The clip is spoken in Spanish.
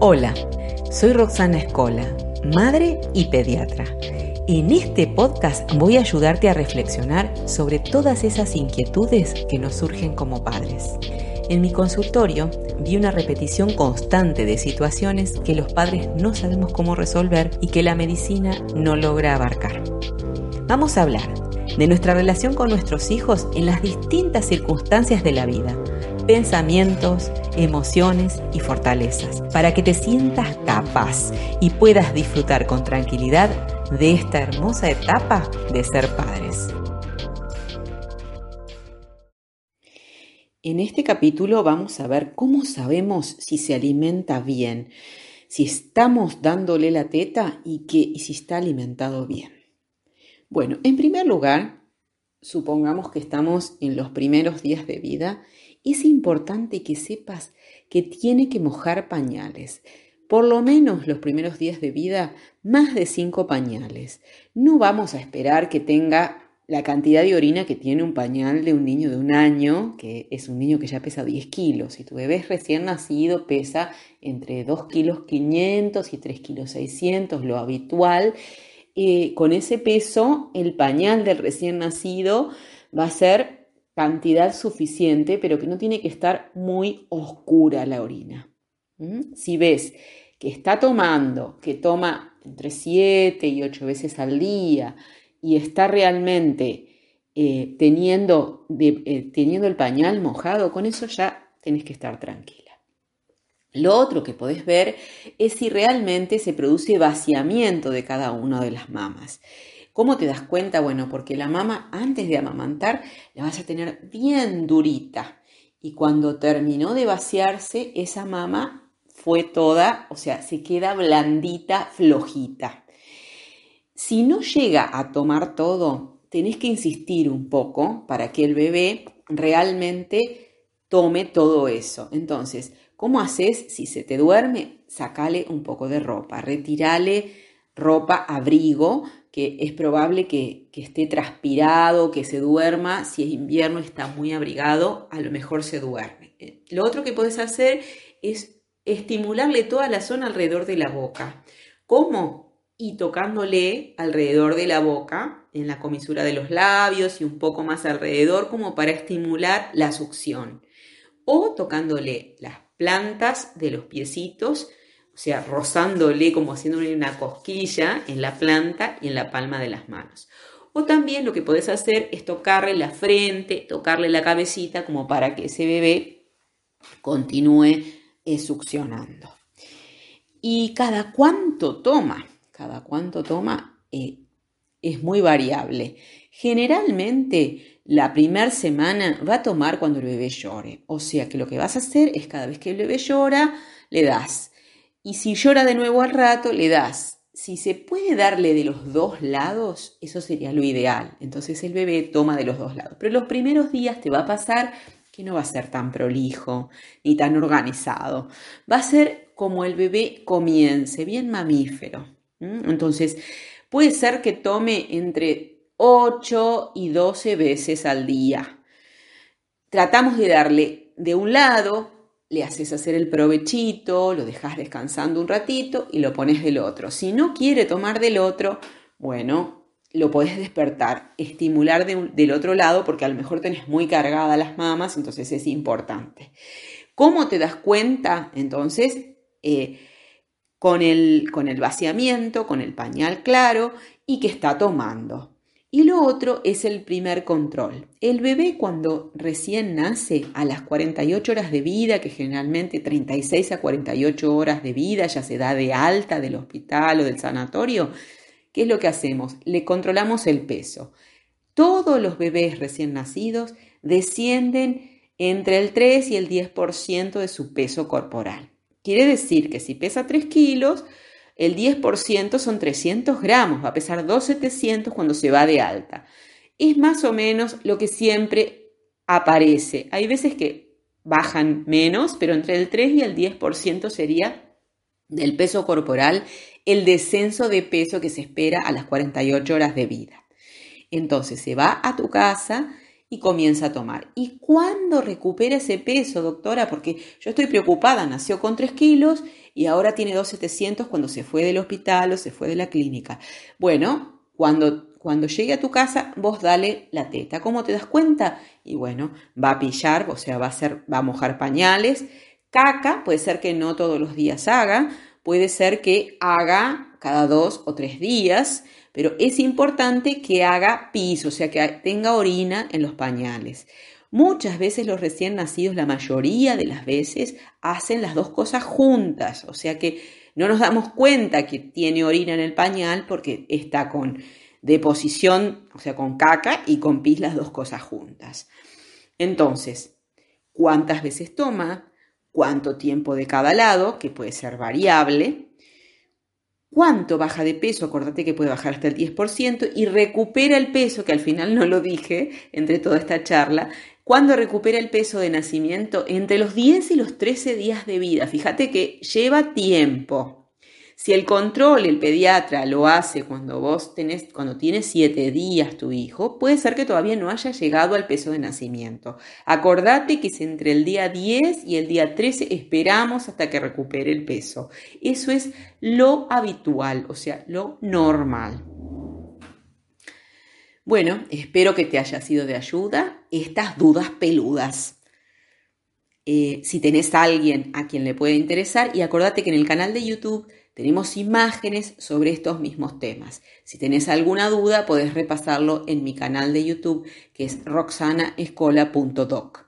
Hola, soy Roxana Escola, madre y pediatra. En este podcast voy a ayudarte a reflexionar sobre todas esas inquietudes que nos surgen como padres. En mi consultorio vi una repetición constante de situaciones que los padres no sabemos cómo resolver y que la medicina no logra abarcar. Vamos a hablar de nuestra relación con nuestros hijos en las distintas circunstancias de la vida, pensamientos, emociones y fortalezas, para que te sientas capaz y puedas disfrutar con tranquilidad de esta hermosa etapa de ser padres. En este capítulo vamos a ver cómo sabemos si se alimenta bien, si estamos dándole la teta y, que, si está alimentado bien. Bueno, en primer lugar, supongamos que estamos en los primeros días de vida, es importante que sepas que tiene que mojar pañales. Por lo menos los primeros días de vida, más de cinco pañales. No vamos a esperar que tenga la cantidad de orina que tiene un pañal de un niño de un año, que es un niño que ya pesa 10 kilos. Si tu bebé es recién nacido, pesa entre 2 kilos 500 y 3 kilos 600, lo habitual. Eh, con ese peso, el pañal del recién nacido va a ser cantidad suficiente, pero que no tiene que estar muy oscura la orina. ¿Mm? Si ves que está tomando, que toma entre 7 y 8 veces al día y está realmente eh, teniendo, eh, teniendo el pañal mojado, con eso ya tenés que estar tranquila. Lo otro que podés ver es si realmente se produce vaciamiento de cada una de las mamas. ¿Cómo te das cuenta? Bueno, porque la mama antes de amamantar la vas a tener bien durita. Y cuando terminó de vaciarse, esa mama fue toda, o sea, se queda blandita, flojita. Si no llega a tomar todo, tenés que insistir un poco para que el bebé realmente tome todo eso. Entonces, ¿cómo haces? Si se te duerme, sacale un poco de ropa, retirale ropa, abrigo, que es probable que, esté transpirado, que se duerma. Si es invierno está muy abrigado, a lo mejor se duerme. Eh, lo otro que puedes hacer es estimularle toda la zona alrededor de la boca. ¿Cómo? Y tocándole alrededor de la boca, en la comisura de los labios y un poco más alrededor, como para estimular la succión. O tocándole las plantas de los piecitos o sea, rozándole como haciéndole una cosquilla en la planta y en la palma de las manos. O también lo que puedes hacer es tocarle la frente, tocarle la cabecita como para que ese bebé continúe eh, succionando. ¿Y cada cuánto toma? Cada cuánto toma eh, es muy variable. Generalmente la primera semana va a tomar cuando el bebé llore. O sea que lo que vas a hacer es cada vez que el bebé llora, le das y si llora de nuevo al rato, le das. Si se puede darle de los dos lados, eso sería lo ideal. Entonces el bebé toma de los dos lados. Pero los primeros días te va a pasar que no va a ser tan prolijo ni tan organizado. Va a ser como el bebé comience, bien mamífero. Entonces, puede ser que tome entre 8 y 12 veces al día. Tratamos de darle de un lado le haces hacer el provechito, lo dejas descansando un ratito y lo pones del otro. Si no quiere tomar del otro, bueno, lo podés despertar, estimular del otro lado porque a lo mejor tenés muy cargadas las mamas, entonces es importante. ¿Cómo te das cuenta? Entonces, eh, con, el, con el vaciamiento, con el pañal claro y que está tomando. Y lo otro es el primer control. El bebé cuando recién nace a las 48 horas de vida, que generalmente 36 a 48 horas de vida ya se da de alta del hospital o del sanatorio, ¿qué es lo que hacemos? Le controlamos el peso. Todos los bebés recién nacidos descienden entre el 3 y el 10% de su peso corporal. Quiere decir que si pesa 3 kilos, el 10% son 300 gramos, va a pesar 2,700 cuando se va de alta. Es más o menos lo que siempre aparece. Hay veces que bajan menos, pero entre el 3 y el 10% sería del peso corporal el descenso de peso que se espera a las 48 horas de vida. Entonces se va a tu casa y comienza a tomar. ¿Y cuándo recupera ese peso, doctora? Porque yo estoy preocupada, nació con 3 kilos y ahora tiene 2,700 cuando se fue del hospital o se fue de la clínica. Bueno, cuando, cuando llegue a tu casa, vos dale la teta. ¿Cómo te das cuenta? Y bueno, va a pillar, o sea, va a, hacer, va a mojar pañales. Caca, puede ser que no todos los días haga, puede ser que haga cada dos o tres días, pero es importante que haga pis, o sea, que tenga orina en los pañales. Muchas veces los recién nacidos, la mayoría de las veces, hacen las dos cosas juntas, o sea que no nos damos cuenta que tiene orina en el pañal porque está con deposición, o sea, con caca y con pis las dos cosas juntas. Entonces, ¿cuántas veces toma? ¿Cuánto tiempo de cada lado? Que puede ser variable cuánto baja de peso, acordate que puede bajar hasta el 10%, y recupera el peso, que al final no lo dije entre toda esta charla, cuando recupera el peso de nacimiento entre los 10 y los 13 días de vida. Fíjate que lleva tiempo. Si el control, el pediatra lo hace cuando vos tenés, cuando tienes siete días tu hijo, puede ser que todavía no haya llegado al peso de nacimiento. Acordate que es entre el día 10 y el día 13 esperamos hasta que recupere el peso. Eso es lo habitual, o sea, lo normal. Bueno, espero que te haya sido de ayuda estas dudas peludas. Eh, si tenés a alguien a quien le puede interesar, y acordate que en el canal de YouTube tenemos imágenes sobre estos mismos temas. Si tenés alguna duda, podés repasarlo en mi canal de YouTube, que es roxanaescola.doc.